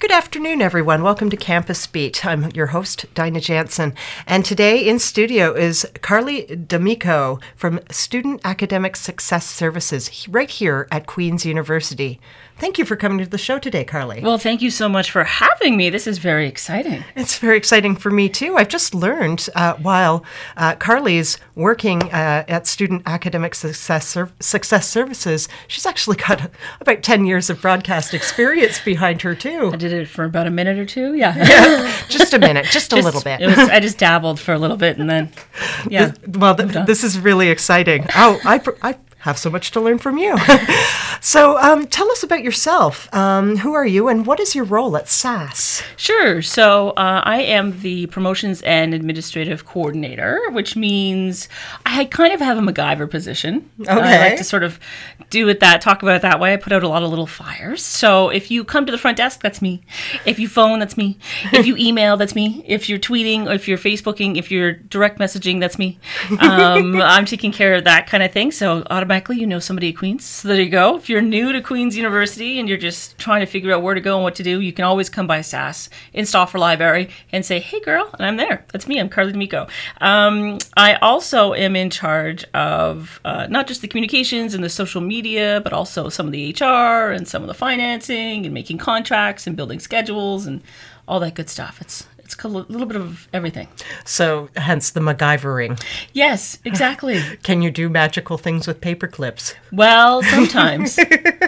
Good afternoon, everyone. Welcome to Campus Beat. I'm your host, Dinah Jansen. And today in studio is Carly D'Amico from Student Academic Success Services right here at Queen's University. Thank you for coming to the show today, Carly. Well, thank you so much for having me. This is very exciting. It's very exciting for me, too. I've just learned uh, while uh, Carly's working uh, at Student Academic Success, Ser- Success Services, she's actually got about 10 years of broadcast experience behind her, too. I did it for about a minute or two. Yeah. yeah just a minute, just, just a little bit. Was, I just dabbled for a little bit and then, yeah. This, well, th- this is really exciting. Oh, I, I have so much to learn from you. so, um, tell us about yourself. Um, who are you, and what is your role at SAS? Sure. So, uh, I am the promotions and administrative coordinator, which means I kind of have a MacGyver position. Okay. I like to sort of do it that, talk about it that way. I put out a lot of little fires. So, if you come to the front desk, that's me. If you phone, that's me. If you email, that's me. If you're tweeting, if you're Facebooking, if you're direct messaging, that's me. Um, I'm taking care of that kind of thing. So, automatically you know somebody at Queens. So there you go. If you're new to Queens University and you're just trying to figure out where to go and what to do, you can always come by SAS in Stauffer Library and say, "Hey, girl," and I'm there. That's me. I'm Carly D'Amico. Um, I also am in charge of uh, not just the communications and the social media, but also some of the HR and some of the financing and making contracts and building schedules and all that good stuff. It's it's a little bit of everything. So, hence the MacGyvering. Yes, exactly. Can you do magical things with paper clips? Well, sometimes.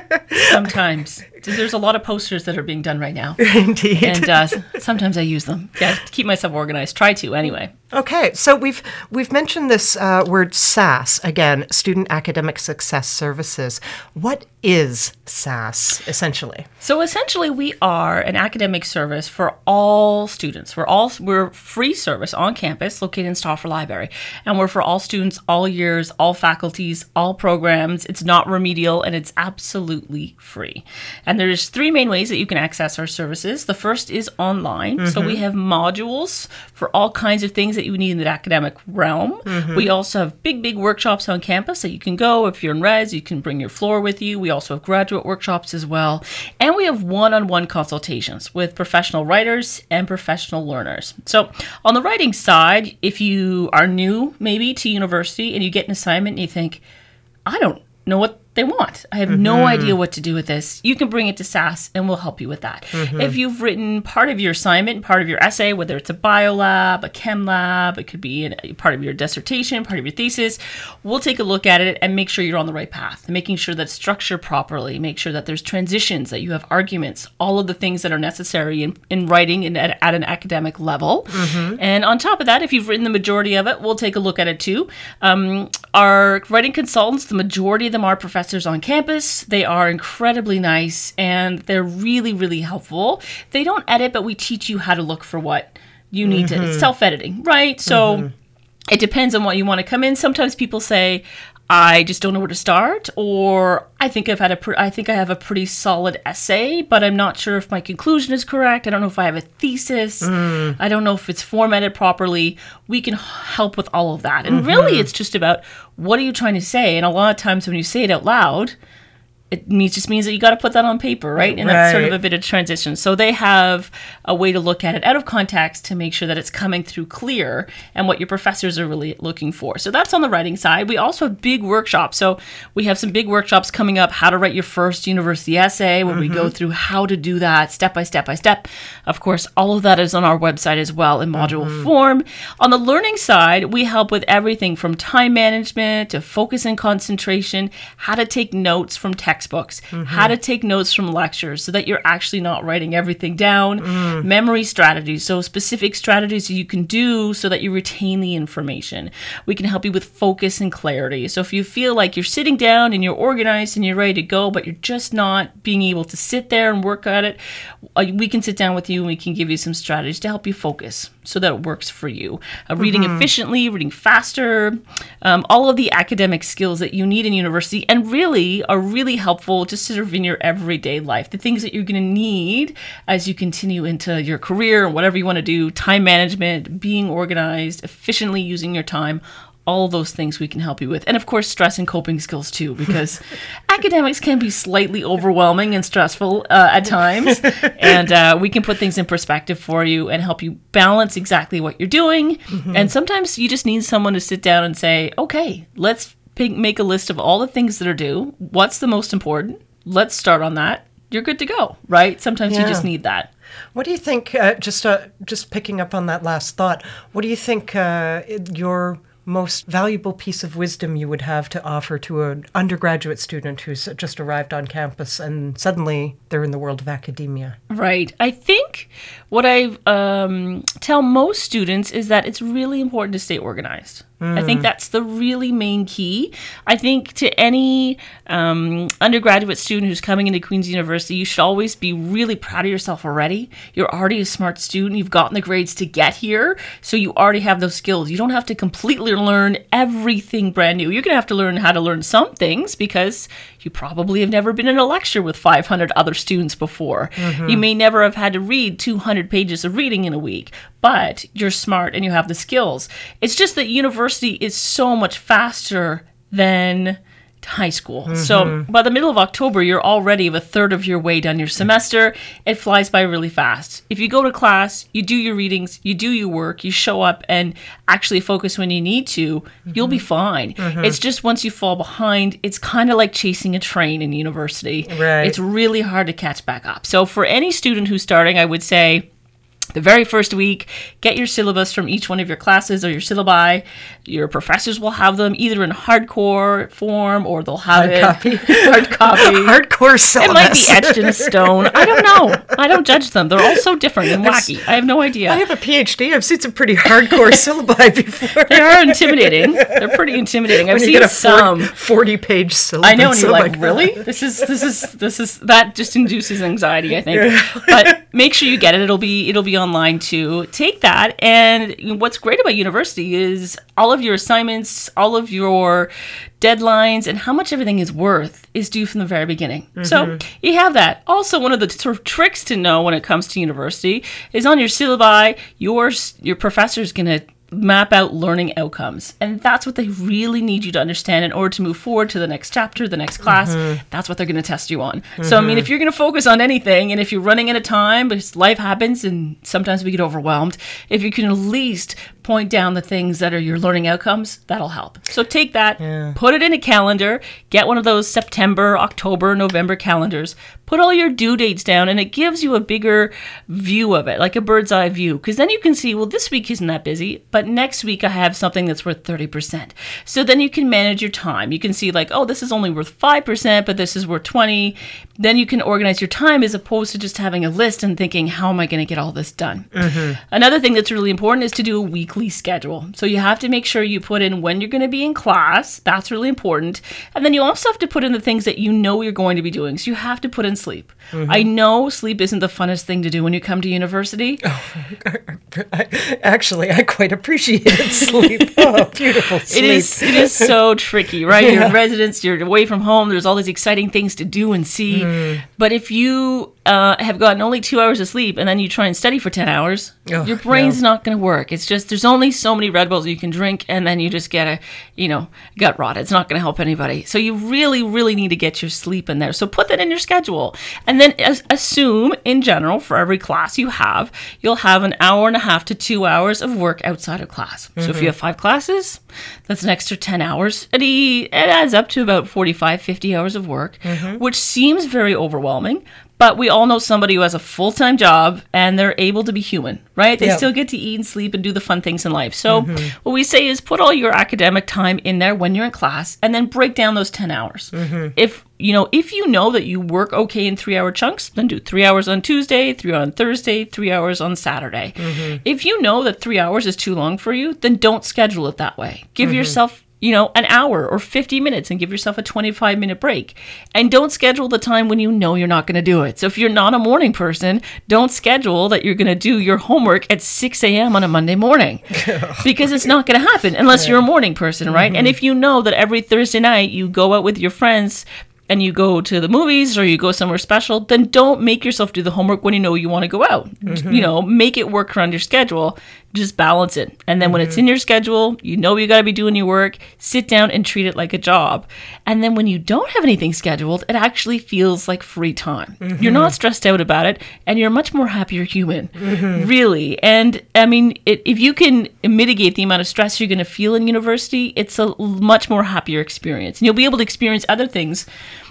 sometimes. There's a lot of posters that are being done right now. Indeed. And uh, sometimes I use them. Yeah, to keep myself organized. Try to, anyway. Okay, so we've we've mentioned this uh, word SAS again, Student Academic Success Services. What is SAS essentially? So essentially, we are an academic service for all students. We're all we're free service on campus, located in Stauffer Library, and we're for all students, all years, all faculties, all programs. It's not remedial, and it's absolutely free. And there's three main ways that you can access our services. The first is online. Mm-hmm. So we have modules for all kinds of things that you need in the academic realm. Mm-hmm. We also have big, big workshops on campus that you can go. If you're in res, you can bring your floor with you. We also have graduate workshops as well. And we have one on one consultations with professional writers and professional learners. So, on the writing side, if you are new maybe to university and you get an assignment and you think, I don't know what they want. I have mm-hmm. no idea what to do with this. You can bring it to SAS and we'll help you with that. Mm-hmm. If you've written part of your assignment, part of your essay, whether it's a bio lab, a chem lab, it could be a part of your dissertation, part of your thesis, we'll take a look at it and make sure you're on the right path, making sure that structure properly, make sure that there's transitions, that you have arguments, all of the things that are necessary in, in writing and at, at an academic level. Mm-hmm. And on top of that, if you've written the majority of it, we'll take a look at it too. Um, our writing consultants, the majority of them are professionals professors on campus. They are incredibly nice and they're really, really helpful. They don't edit, but we teach you how to look for what you need mm-hmm. to. It's self editing, right? So mm-hmm. it depends on what you want to come in. Sometimes people say, I just don't know where to start, or I think I've had a pre- I think I have a pretty solid essay, but I'm not sure if my conclusion is correct. I don't know if I have a thesis. Mm. I don't know if it's formatted properly. We can help with all of that, and mm-hmm. really, it's just about what are you trying to say. And a lot of times, when you say it out loud, it means just means that you got to put that on paper, right? And right. that's sort of a bit of transition. So they have a way to look at it out of context to make sure that it's coming through clear and what your professors are really looking for. So that's on the writing side. We also have big workshops. So we have some big workshops coming up: how to write your first university essay, where mm-hmm. we go mm-hmm. through how to do that step by step by step. Of course, all of that is on our website as well in module mm-hmm. form. On the learning side, we help with everything from time management to focus and concentration, how to take notes from text textbooks, mm-hmm. how to take notes from lectures so that you're actually not writing everything down, mm. memory strategies, so specific strategies you can do so that you retain the information. We can help you with focus and clarity. So if you feel like you're sitting down and you're organized and you're ready to go, but you're just not being able to sit there and work at it, uh, we can sit down with you and we can give you some strategies to help you focus. So that it works for you. Uh, reading efficiently, reading faster, um, all of the academic skills that you need in university and really are really helpful just sort of in your everyday life. The things that you're going to need as you continue into your career and whatever you want to do, time management, being organized, efficiently using your time all those things we can help you with. And of course, stress and coping skills too, because academics can be slightly overwhelming and stressful uh, at times. and uh, we can put things in perspective for you and help you balance exactly what you're doing. And sometimes you just need someone to sit down and say, okay, let's pick, make a list of all the things that are due. What's the most important? Let's start on that. You're good to go, right? Sometimes you just need that. What do you think? Uh, just uh, just picking up on that last thought. What do you think uh, your most valuable piece of wisdom you would have to offer to an undergraduate student who's just arrived on campus and suddenly they're in the world of academia? Right. I think what I um, tell most students is that it's really important to stay organized. I think that's the really main key. I think to any um, undergraduate student who's coming into Queen's University, you should always be really proud of yourself already. You're already a smart student. You've gotten the grades to get here. So you already have those skills. You don't have to completely learn everything brand new. You're going to have to learn how to learn some things because you probably have never been in a lecture with 500 other students before. You may never have had to read 200 pages of reading in a week, but you're smart and you have the skills. It's just that university is so much faster than high school. So mm-hmm. by the middle of October, you're already a third of your way done your semester. It flies by really fast. If you go to class, you do your readings, you do your work, you show up and actually focus when you need to, you'll be mm-hmm. fine. Mm-hmm. It's just once you fall behind, it's kind of like chasing a train in university. Right. It's really hard to catch back up. So for any student who's starting, I would say the very first week, get your syllabus from each one of your classes or your syllabi. Your professors will have them either in hardcore form or they'll have Hard it copy. hard copy. Hardcore syllabus. It might be etched in stone. I don't know. I don't judge them. They're all so different and wacky. I have no idea. I have a PhD. I've seen some pretty hardcore syllabi before. they are intimidating. They're pretty intimidating. I've When seen some. 40 page syllabus. I know, and you're oh like, really? This is this is this is that just induces anxiety, I think. but make sure you get it. It'll be it'll be online to Take that, and what's great about university is all of your assignments, all of your deadlines, and how much everything is worth is due from the very beginning. So mm-hmm. you have that. Also, one of the sort of tricks to know when it comes to university is on your syllabi, your your professor's gonna map out learning outcomes. And that's what they really need you to understand in order to move forward to the next chapter, the next class. Mm-hmm. That's what they're going to test you on. So, I mean, mm-hmm. if you're going to focus on anything and if you're running out of time, because life happens and sometimes we get overwhelmed, if you can at least point down the things that are your learning outcomes, that'll help. So take that, put it in a calendar, get one of those September, October, November calendars, put all your due dates down, and it gives you a bigger view of it, like a bird's eye view. Because then you can see, well, this week isn't that busy, but next week I have something that's worth 30%. So then you can manage your time. You can see, like, oh, this is only worth 5%, but this is worth 20 Then you can organize your time as opposed to just having a list and thinking, how am I going to get all this done? Mm-hmm. Another thing that's really important is to do a weekly schedule. So you have to make sure you put in when you're going to be in class. That's really important. And then you also have to put in the things that you know you're going to be doing. So you have to put in sleep. Mm-hmm. I know sleep isn't the funnest thing to do when you come to university. I, actually, I quite appreciated sleep. Oh, beautiful sleep. It is it is so tricky, right? You're in residence, you're away from home. There's all these exciting things to do and see. Mm. But if you uh, have gotten only two hours of sleep and then you try and study for ten hours, Oh, your brain's not going to work. It's just there's only so many Red Bulls you can drink, and then you just get a you know gut rot. It's not going to help anybody. So you really really need to get your sleep in there. So put that in your schedule, and then as, assume in general for every class you have, you'll have an hour and a half to two hours of work outside of class. So if mm-hmm. you have five classes, that's an extra 10 hours. It, it adds up to about 45, 50 hours of work, mm-hmm. which seems very overwhelming. But we all know somebody who has a full time job and they're able to be human, right? They Yeah. still get to eat and sleep and do the fun things in life. So, mm-hmm. what we say is put all your academic time in there when you're in class and then break down those 10 hours. If you know, if you know that you work okay in three hour chunks, then do three hours on Tuesday, three on Thursday, three hours on Saturday. Mm-hmm. If you know that three hours is too long for you, then don't schedule it that way. Give mm-hmm. yourself you know, an hour or 50 minutes and give yourself a 25 minute break. And don't schedule the time when you know you're not going to do it. So if you're not a morning person, don't schedule that you're going to do your homework at 6 a.m. on a Monday morning because it's not going to happen unless you're a morning person, right? And mm-hmm. if you know that every Thursday night you go out with your friends and you go to the movies or you go somewhere special, then don't make yourself do the homework when you know you want to go out. Mm-hmm. You know, make it work around your schedule. Just balance it. And then when it's mm-hmm. in your schedule, you know you got to be doing your work, sit down and treat it like a job. And then when you don't have anything scheduled, it actually feels like free time. You're not mm-hmm. stressed out about it and you're a much more happier human. Mm-hmm. Really. And I mean, it, if you can mitigate the amount of stress you're going to feel in university, it's a much more happier experience. And you'll be able to experience other things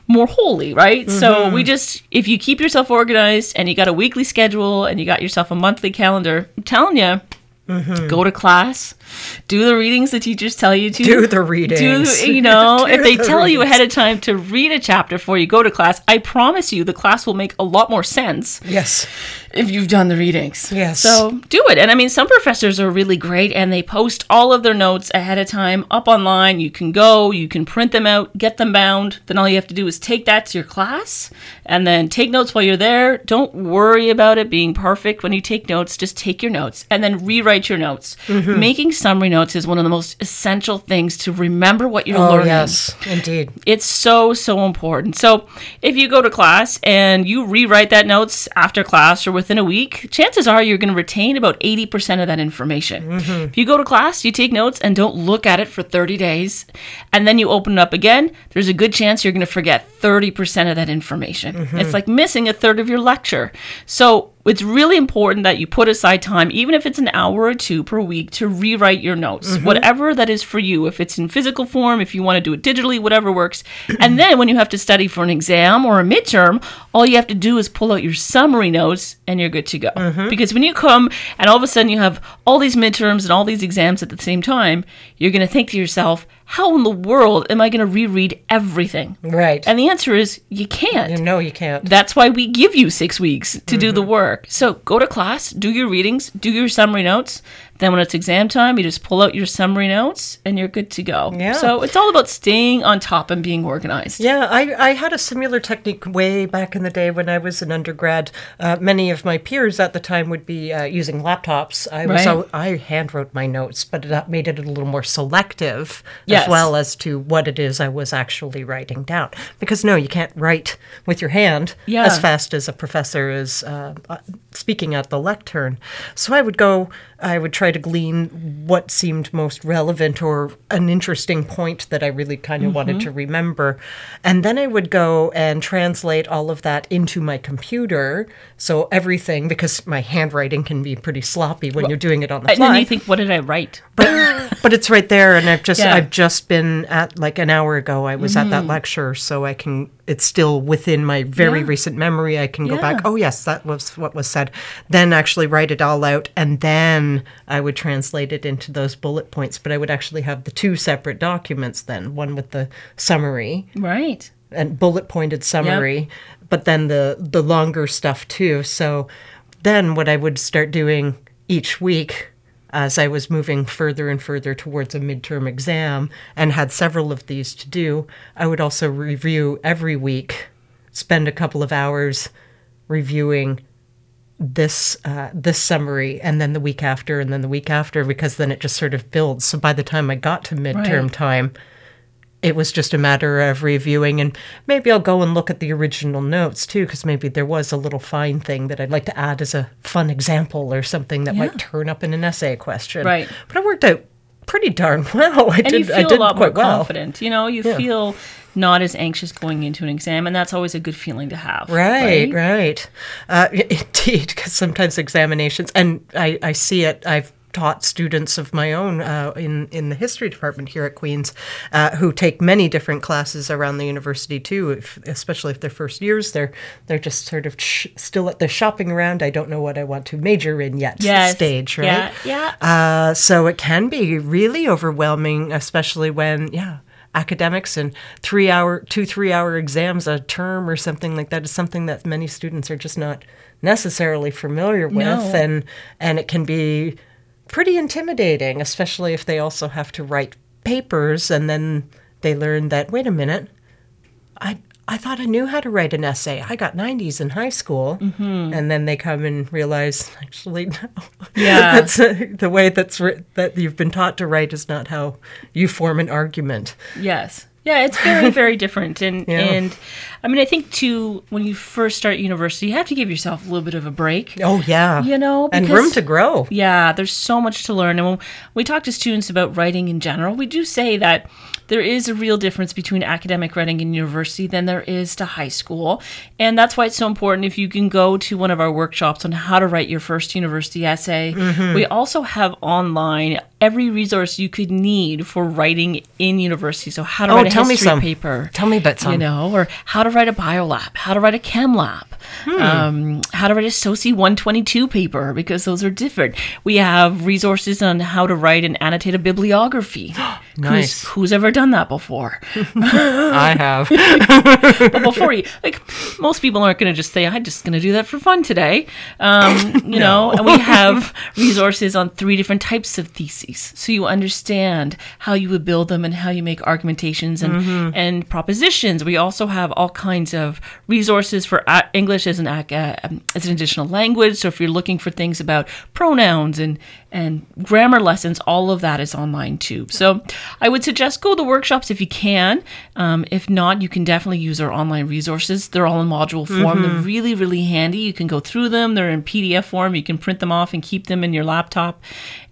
more wholly, right? So we just, if you keep yourself organized and you got a weekly schedule and you got yourself a monthly calendar, I'm telling you, go to class, do the readings the teachers tell you to. Do the readings. Do, you know, if they the tell you ahead of time to read a chapter before you go to class, I promise you the class will make a lot more sense Yes. if you've done the readings. Yes. So do it. And I mean, some professors are really great and they post all of their notes ahead of time up online. You can go, you can print them out, get them bound. Then all you have to do is take that to your class and then take notes while you're there. Don't worry about it being perfect when you take notes. Just take your notes and then rewrite your notes. Mm-hmm. Making summary notes is one of the most essential things to remember what you're Oh, learning. yes. Indeed. It's so, so important. So, if you go to class and you rewrite that notes after class or within a week, chances are you're going to retain about 80% of that information. Mm-hmm. If you go to class, you take notes and don't look at it for 30 days, and then you open it up again, there's a good chance you're going to forget 30% of that information. Mm-hmm. It's like missing a third of your lecture. So, it's really important that you put aside time, even if it's an hour or two per week, to rewrite your notes, mm-hmm. whatever that is for you. If it's in physical form, if you want to do it digitally, whatever works. and then when you have to study for an exam or a midterm, all you have to do is pull out your summary notes and you're good to go. Mm-hmm. Because when you come and all of a sudden you have all these midterms and all these exams at the same time, you're going to think to yourself, how in the world am I going to reread everything? Right. And the answer is you can't. no, you can't. That's why we give you six weeks to do the mm-hmm. work. So go to class, do your readings, do your summary notes. Then when it's exam time, you just pull out your summary notes and you're good to go. Yeah. So it's all about staying on top and being organized. Yeah, I, I had a similar technique way back in the day when I was an undergrad. Uh, many of my peers at the time would be uh, using laptops. I was Right. I hand wrote my notes, but that made it a little more selective Yes. as well as to what it is I was actually writing down. Because no, you can't write with your hand Yeah. as fast as a professor is uh, uh, speaking at the lectern. So I would go, I would try to glean what seemed most relevant or an interesting point that I really kind of mm-hmm. wanted to remember. And then I would go and translate all of that into my computer. So everything, because my handwriting can be pretty sloppy when you're doing it on the fly. And then you think, what did I write? but but it's right there and i've just Yeah. i've just been at like an hour ago i was at that mm. lecture so i can it's still within my very Yeah. recent memory i can go back oh yes that was what was said then actually write it all out and then i would translate it into those bullet points but i would actually have the two separate documents then one with the summary Right. and bullet pointed summary, but then the the longer stuff too. So then what I would start doing each week as I was moving further and further towards a midterm exam and had several of these to do, I would also review every week, spend a couple of hours reviewing this uh, this summary and then the week after and then the week after because then it just sort of builds. So by the time I got to midterm Right. time, it was just a matter of reviewing and maybe I'll go and look at the original notes too because maybe there was a little fine thing that I'd like to add as a fun example or something that might turn up in an essay question. Right. But it worked out pretty darn well. I And did you I feel did a lot more well. confident. You know, you feel not as anxious going into an exam, and that's always a good feeling to have. Right, right. Uh, indeed, because sometimes examinations, and I, I see it, I've taught students of my own uh, in, in the history department here at Queen's uh, who take many different classes around the university too, if, especially if they're first years. They're, they're just sort of sh- still at the shopping around, I don't know what I want to major in yet Yes. stage, right? Yeah. Yeah. Uh, so it can be really overwhelming, especially when, yeah, academics and three hour, two, three hour exams a term or something like that is something that many students are just not necessarily familiar with. No. And, and it can be pretty intimidating, especially if they also have to write papers and then they learn that wait a minute, I I thought I knew how to write an essay. I got 90s in high school. Mm-hmm. And then they come and realize, actually, no. Yeah. that's uh, the way that's ri- that you've been taught to write is not how you form an argument. Yes. Yeah, it's very, very different. And Yeah. and I mean I think too when you first start university, you have to give yourself a little bit of a break. Oh, yeah. You know, and room to grow. Yeah, there's so much to learn. And when we talk to students about writing in general, we do say that there is a real difference between academic writing in university than there is to high school. And that's why it's so important if you can go to one of our workshops on how to write your first university essay. Mm-hmm. We also have online every resource you could need for writing in university. So how to Oh, write a history some. paper. Tell me about some. You know, or how to write a biolab, how to write a chem lab, Hmm. um, how to write a SOCI 122 paper, because those are different. We have resources on how to write and annotate a bibliography. Nice. Who's, who's ever done that before? I have. but before you, like, most people aren't going to just say, I'm just going to do that for fun today. Um, you know, and we have resources on three different types of theses. So you understand how you would build them and how you make argumentations and, and propositions. We also have all kinds of resources for uh, English as an, uh, as an additional language. So if you're looking for things about pronouns and, and grammar lessons, all of that is online too. So I would suggest go to workshops if you can. Um, if not, you can definitely use our online resources. They're all in module form. They're mm-hmm. really, really handy. You can go through them. They're in PDF form. You can print them off and keep them in your laptop.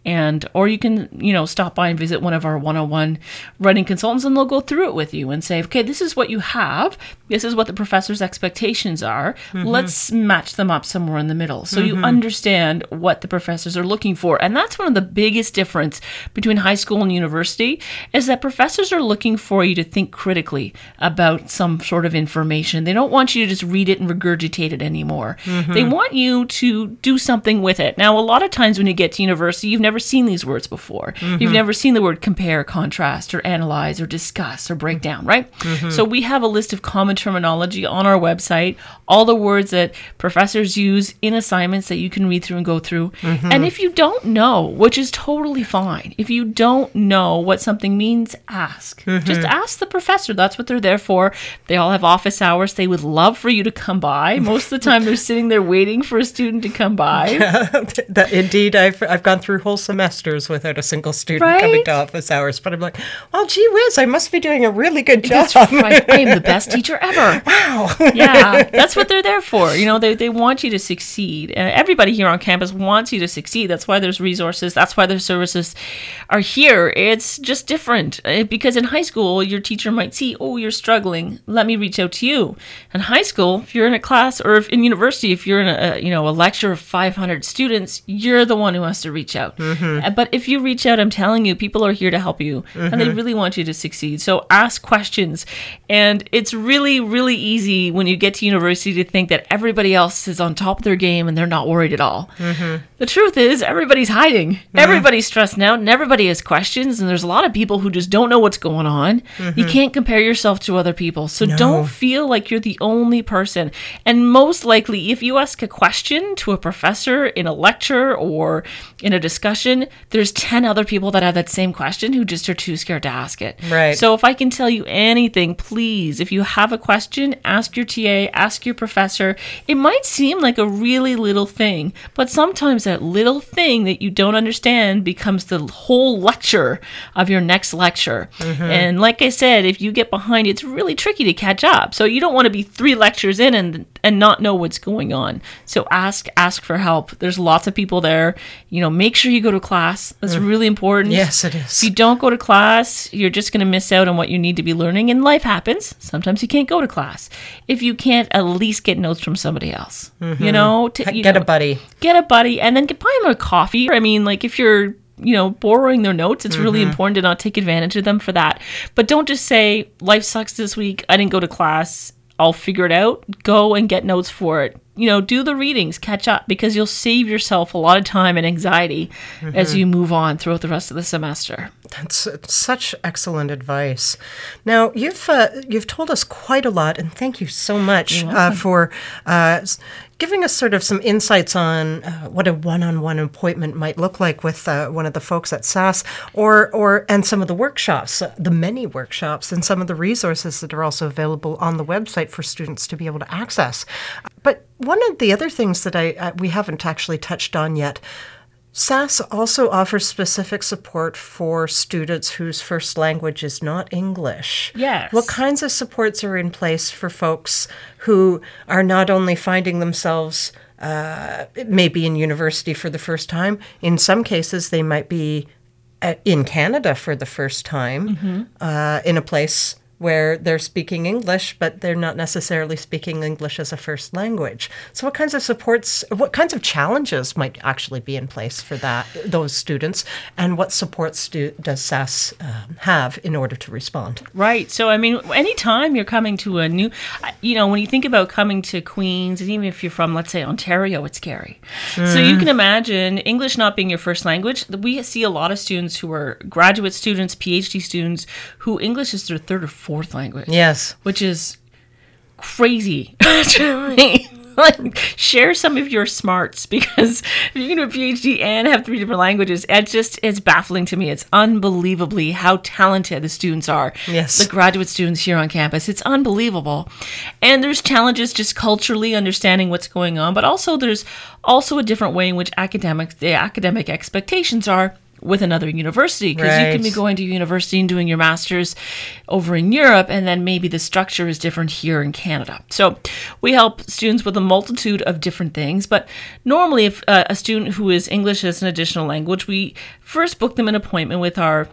And or you can, you know, stop by and visit one of our one-on-one writing consultants and they'll go through it with you and say, okay, this is what you have. This is what the professor's expectations are. Mm-hmm. Let's match them up somewhere in the middle. So you mm-hmm. understand what the professors are looking for. And that's one of the biggest difference between high school and university is that professors are looking for you to think critically about some sort of information. They don't want you to just read it and regurgitate it anymore. Mm-hmm. They want you to do something with it. Now, a lot of times when you get to university, you've never seen these words before. You've mm-hmm. never seen the word compare, contrast, or analyze, or discuss, or break down, right? Mm-hmm. So we have a list of common terminology on our website, all the words that professors use in assignments that you can read through and go through. And if you don't know, which is totally fine, if you don't know what something means, ask. Just mm-hmm. ask the professor. That's what they're there for. They all have office hours. They would love for you to come by. Most of the time, they're sitting there waiting for a student to come by. that, indeed, I've, I've gone through whole semesters without a single student Right? coming to office hours. But I'm like, well, gee whiz, I must be doing a really good job. That's right. I am the best teacher ever. Wow. yeah, that's what they're there for. You know, they, they want you to succeed. Everybody here on campus wants you to succeed. That's why there's resources. That's why their services are here. It's just different uh, because in high school, your teacher might see, oh, you're struggling. Let me reach out to you. In high school, if you're in a class or if in university, if you're in a, you know a lecture of 500 students, you're the one who has to reach out. Uh, But if you reach out, I'm telling you, people are here to help you, and they really want you to succeed. So ask questions, and it's really, really easy when you get to university to think that everybody else is on top of their game and they're not worried at all. The truth is, everybody's hiding. Everybody's stressed out, and everybody has questions. And there's a lot of people who just don't know what's going on. You mm-hmm. can't compare yourself to other people, so don't feel like you're the only person. And most likely, if you ask a question to a professor in a lecture or in a discussion, there's 10 other people that have that same question who just are too scared to ask it. Right. So if I can tell you anything, please, if you have a question, ask your TA, ask your professor. It might seem like a really little thing, but sometimes that little thing that you don't understand becomes the whole lecture of your next lecture. Mm-hmm. And like I said, if you get behind, it's really tricky to catch up. So you don't want to be three lectures in and and not know what's going on. So ask ask for help. There's lots of people there. You know, make sure you go to class. That's mm. really important. Yes, it is. If you don't go to class, you're just going to miss out on what you need to be learning, and life happens. Sometimes you can't go to class. If you can't, at least get notes from somebody else. You mm-hmm. know, to, you Get a buddy. get a buddy, and then get buy him a coffee. I mean, like if you're you know borrowing their notes, it's really important to not take advantage of them for that. But don't just say life sucks this week. I didn't go to class. I'll figure it out. Go and get notes for it. You know, do the readings, catch up because you'll save yourself a lot of time and anxiety as you move on throughout the rest of the semester. That's such excellent advice. Now you've uh, you've told us quite a lot, and thank you so much uh, for uh, giving us sort of some insights on uh, what a one-on-one appointment might look like with uh, one of the folks at SAS, or or and some of the workshops, uh, the many workshops, and some of the resources that are also available on the website for students to be able to access. But one of the other things that I uh, we haven't actually touched on yet. SAS also offers specific support for students whose first language is not English. Yes. What kinds of supports are in place for folks who are not only finding themselves uh, maybe in university for the first time, in some cases, they might be uh, in Canada for the first time uh, in a place where they're speaking English, but they're not necessarily speaking English as a first language. So, what kinds of supports, what kinds of challenges might actually be in place for that those students, and what supports do, does SAS um, have in order to respond? Right. So, I mean, anytime you're coming to a new, you know, when you think about coming to Queens, and even if you're from, let's say, Ontario, it's scary. So, you can imagine English not being your first language. We see a lot of students who are graduate students, PhD students, who English is their third or fourth language. Yes. Which is crazy to me. Like, share some of your smarts because if you can do a PhD and have three different languages, it just it's baffling to me. It's unbelievably how talented the students are. Yes. The graduate students here on campus. It's unbelievable. And there's challenges just culturally understanding what's going on, but also there's also a different way in which academics the academic expectations are with another university because you can be going to university and doing your master's over in Europe, and then maybe the structure is different here in Canada. So we help students with a multitude of different things. But normally, if uh, a student who is English as an additional language, we first book them an appointment with our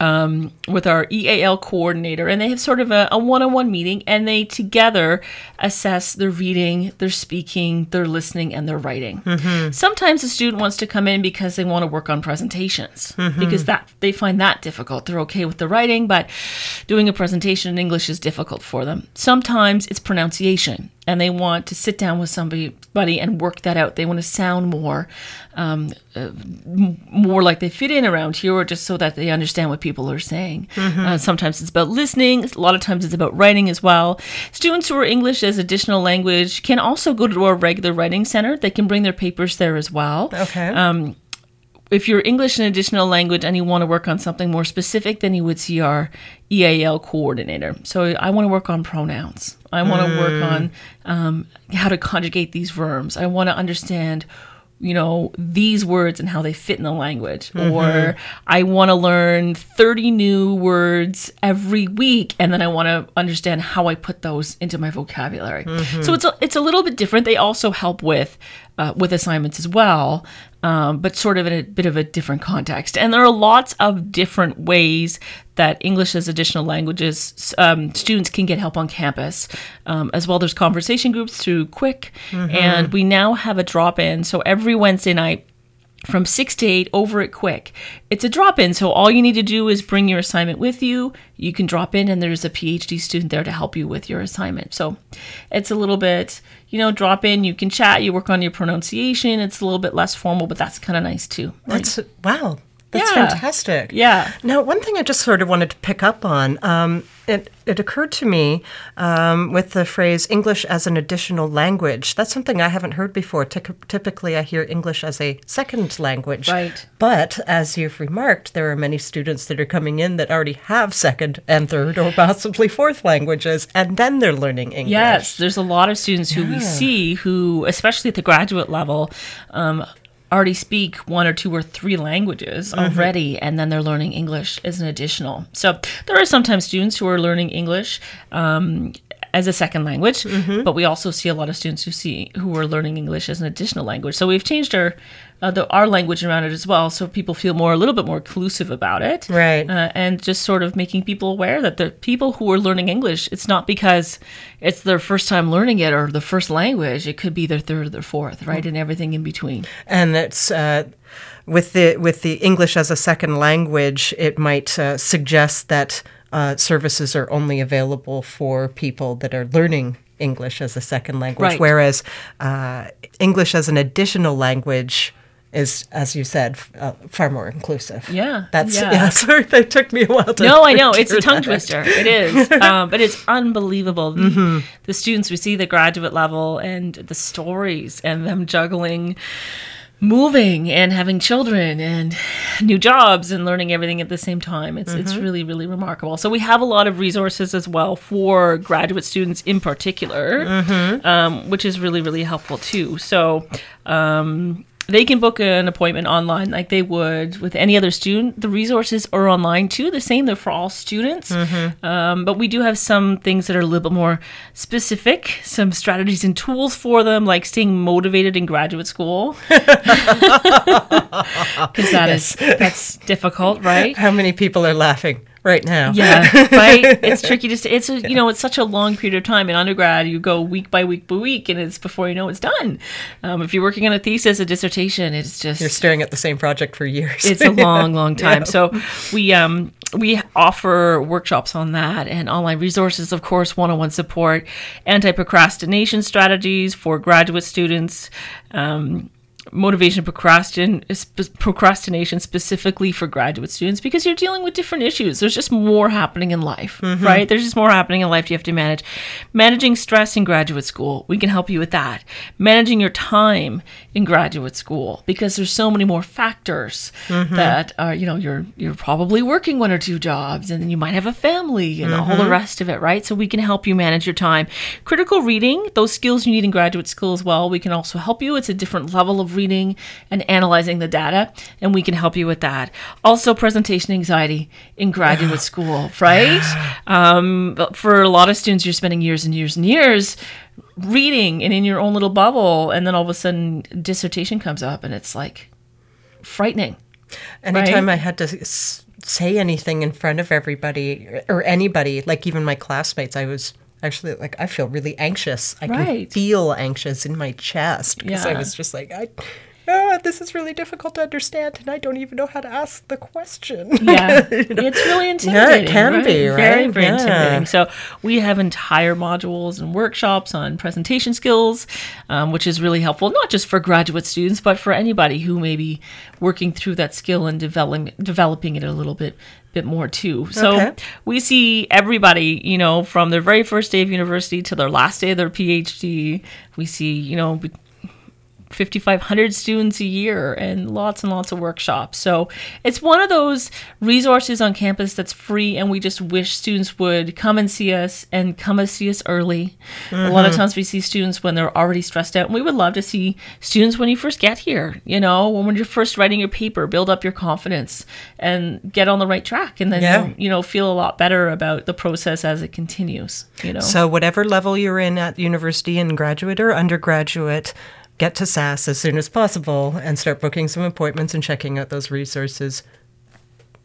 um, with our EAL coordinator, and they have sort of a, a one-on-one meeting, and they together assess their reading, their speaking, their listening, and their writing. Sometimes a student wants to come in because they want to work on presentations because that they find that difficult. They're okay with the writing, but doing a presentation in English is difficult for them. Sometimes it's pronunciation, and they want to sit down with somebody buddy, and work that out. They want to sound more um, uh, more like they fit in around here, or just so that they understand what people are saying. Uh, sometimes it's about listening. A lot of times it's about writing as well. Students who are English as additional language can also go to our regular writing center. They can bring their papers there as well. Okay. Um, if you're English an additional language and you want to work on something more specific, then you would see our EAL coordinator. So I want to work on pronouns. I want to work on um, how to conjugate these verbs. I want to understand, you know, these words and how they fit in the language. Mm-hmm. Or I want to learn 30 new words every week, and then I want to understand how I put those into my vocabulary. Mm-hmm. So it's a, it's a little bit different. They also help with uh, with assignments as well, um, but sort of in a bit of a different context. And there are lots of different ways that English as additional languages um, students can get help on campus. Um, as well, there's conversation groups through QUIC, and we now have a drop in. So every Wednesday night from 6 to 8 over at QUIC. It's a drop in, so all you need to do is bring your assignment with you. You can drop in, and there's a PhD student there to help you with your assignment. So it's a little bit, you know, drop in, you can chat, you work on your pronunciation. It's a little bit less formal, but that's kind of nice too. That's wow. That's Yeah. fantastic. Yeah. Now, one thing I just sort of wanted to pick up on, um, it, it occurred to me um, with the phrase English as an additional language. That's something I haven't heard before. Tyc- typically, I hear English as a second language. Right. But as you've remarked, there are many students that are coming in that already have second and third or possibly fourth languages, and then they're learning English. Yes, there's a lot of students who we see who, especially at the graduate level, um, already speak one or two or three languages already, and then they're learning English as an additional. So there are sometimes students who are learning English. Um, as a second language, but we also see a lot of students who see who are learning English as an additional language. So we've changed our uh, the, our language around it as well, so people feel more a little bit more inclusive about it Right. uh, and just sort of making people aware that the people who are learning English, it's not because it's their first time learning it or the first language. It could be their third or their fourth, right, and everything in between. and it's uh, with the with the English as a second language, it might uh, suggest that uh, services are only available for people that are learning English as a second language, Right. whereas uh, English as an additional language. Is, as you said, uh, far more inclusive. Yeah, That's, yeah. yeah, sorry, that took me a while to. No, I know it's a tongue that twister. It is, um, but it's unbelievable. The, Mm-hmm. the students we see the graduate level and the stories and them juggling, moving and having children and new jobs and learning everything at the same time. It's Mm-hmm. it's really really remarkable. So we have a lot of resources as well for graduate students in particular, Mm-hmm. um, which is really really helpful too. So. Um, they can book an appointment online like they would with any other student. The resources are online too. The same, they're for all students. Um, but we do have some things that are a little bit more specific, some strategies and tools for them, like staying motivated in graduate school. Because that is that's difficult, right? How many people are laughing right now? Yeah, right. It's tricky to. Stay. It's a you know it's such a long period of time in undergrad. You go week by week by week, and it's before you know it's done. Um, if you're working on a thesis, a dissertation, it's just You're staring at the same project for years. it's a long, long time. So we um we offer workshops on that and online resources, of course, one-on-one support, anti-procrastination strategies for graduate students. Um, motivation procrastin sp- procrastination specifically for graduate students because you're dealing with different issues. There's just more happening in life mm-hmm. right? There's just more happening in life you have to manage. Managing stress in graduate school we can help you with that. Managing your time in graduate school because there's so many more factors mm-hmm. that are you know you're you're probably working one or two jobs and then you might have a family and all the mm-hmm. rest of it right? So we can help you manage your time. Critical reading those skills you need in graduate school as well we can also help you. It's a different level of reading and analyzing the data and we can help you with that also presentation anxiety in graduate school right um, but for a lot of students you're spending years and years and years reading and in your own little bubble and then all of a sudden dissertation comes up and it's like frightening Anytime Right? I had to s- say anything in front of everybody or anybody, like even my classmates, I was actually like, I feel really anxious. I can feel anxious in my chest because I was just like, I. Ah, this is really difficult to understand, and I don't even know how to ask the question. yeah it's really intimidating Yeah, it can right? be, very right? very Yeah. intimidating so we have entire modules and workshops on presentation skills um, which is really helpful not just for graduate students but for anybody who may be working through that skill and developing developing it a little bit bit more too so Okay. we see everybody you know from their very first day of university to their last day of their phd we see you know 5,500 students a year and lots and lots of workshops. So it's one of those resources on campus that's free, and we just wish students would come and see us and come and see us early. A lot of mm-hmm. times we see students when they're already stressed out, and we would love to see students when you first get here, you know, when you're first writing your paper, build up your confidence and get on the right track, and then, Yeah. you know, feel a lot better about the process as it continues, you know. So, whatever level you're in at university and graduate or undergraduate, get to SAS as soon as possible and start booking some appointments and checking out those resources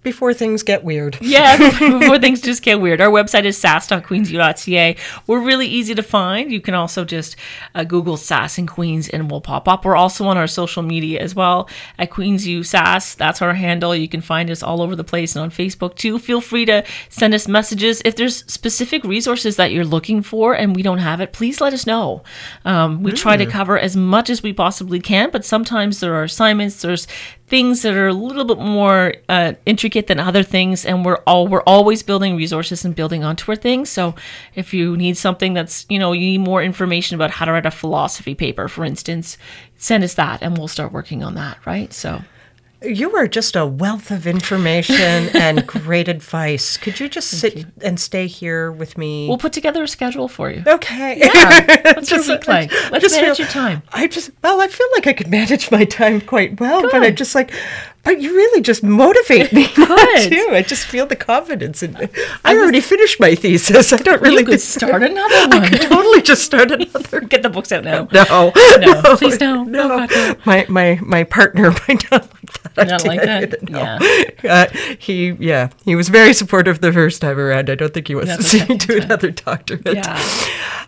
before things get weird. Yeah, before things just get weird. Our website is sas.queensu.ca. We're really easy to find. You can also just uh, Google SAS and Queens and we'll pop up. We're also on our social media as well at Queens U SAS. That's our handle. You can find us all over the place and on Facebook too. Feel free to send us messages. If there's specific resources that you're looking for and we don't have it, please let us know. Um, we try to cover as much as we possibly can, but sometimes there are assignments, there's things that are a little bit more uh, intricate than other things and we're all we're always building resources and building onto our things. So if you need something that's you know you need more information about how to write a philosophy paper for instance send us that and we'll start working on that right? So You are just a wealth of information and great advice. Could you just sit and stay here with me? we'll put together a schedule for you okay. yeah what's your Just- uh, week like I let's just manage feel- your time I just well, I feel like I could manage my time quite well, but I just like, but you really just motivate me too. I just feel the confidence in it. I already finished my thesis. I don't really you could start another one I totally just start another. get the books out now No, No, please no. no. Oh, God, no. My my my partner might not like Not like that. No. Yeah. Uh, he, yeah, he was very supportive the first time around. I don't think he wants That's to see me do another doctorate. Yeah.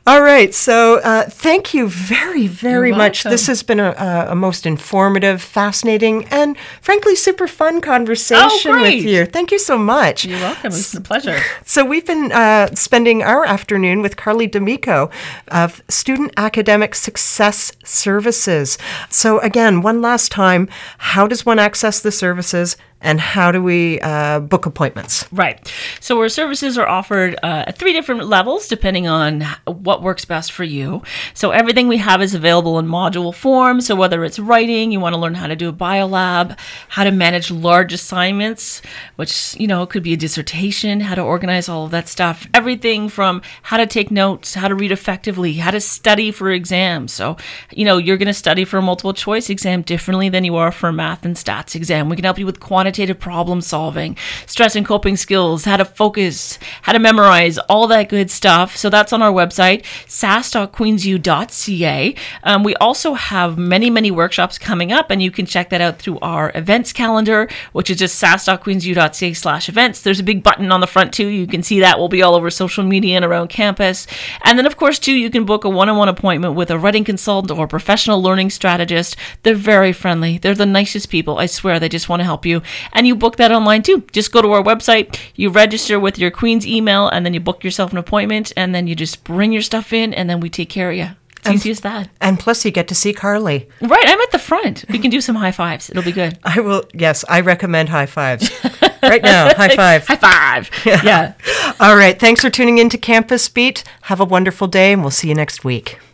All right. So uh, thank you very, very You're much. welcome. This has been a, a, most informative, fascinating, and frankly, super fun conversation with you. Thank you so much. You're welcome. It's a pleasure. So we've been uh, spending our afternoon with Carly D'Amico of Student Academic Success Services. So again, one last time, how does one access the services and how do we uh, book appointments? Right. So our services are offered uh, at three different levels depending on what works best for you. So everything we have is available in module form. So whether it's writing, you want to learn how to do a biolab, how to manage large assignments, which, you know, could be a dissertation, how to organize all of that stuff. Everything from how to take notes, how to read effectively, how to study for exams. So, you know, you're going to study for a multiple choice exam differently than you are for a math and stats exam. We can help you with quantitative problem solving, stress and coping skills, how to focus, how to memorize, all that good stuff. So that's on our website, sas.queensu.ca. Um, we also have many, many workshops coming up, and you can check that out through our events calendar, which is just sas.queensu.ca slash events. There's a big button on the front too. You can see that. We'll be all over social media and around campus. And then, of course, too, you can book a one-on-one appointment with a writing consultant or professional learning strategist. They're very friendly. They're the nicest people. I swear, they just want to help you. And you book that online too. Just go to our website, you register with your Queen's email, and then you book yourself an appointment, and then you just bring your stuff in, and then we take care of you. It's easy as that. And plus, you get to see Carly. Right, I'm at the front. We can do some high fives. It'll be good. I will, yes, I recommend high fives. right now, high five. High five. yeah. All right. Thanks for tuning in to Campus Beat. Have a wonderful day, and we'll see you next week.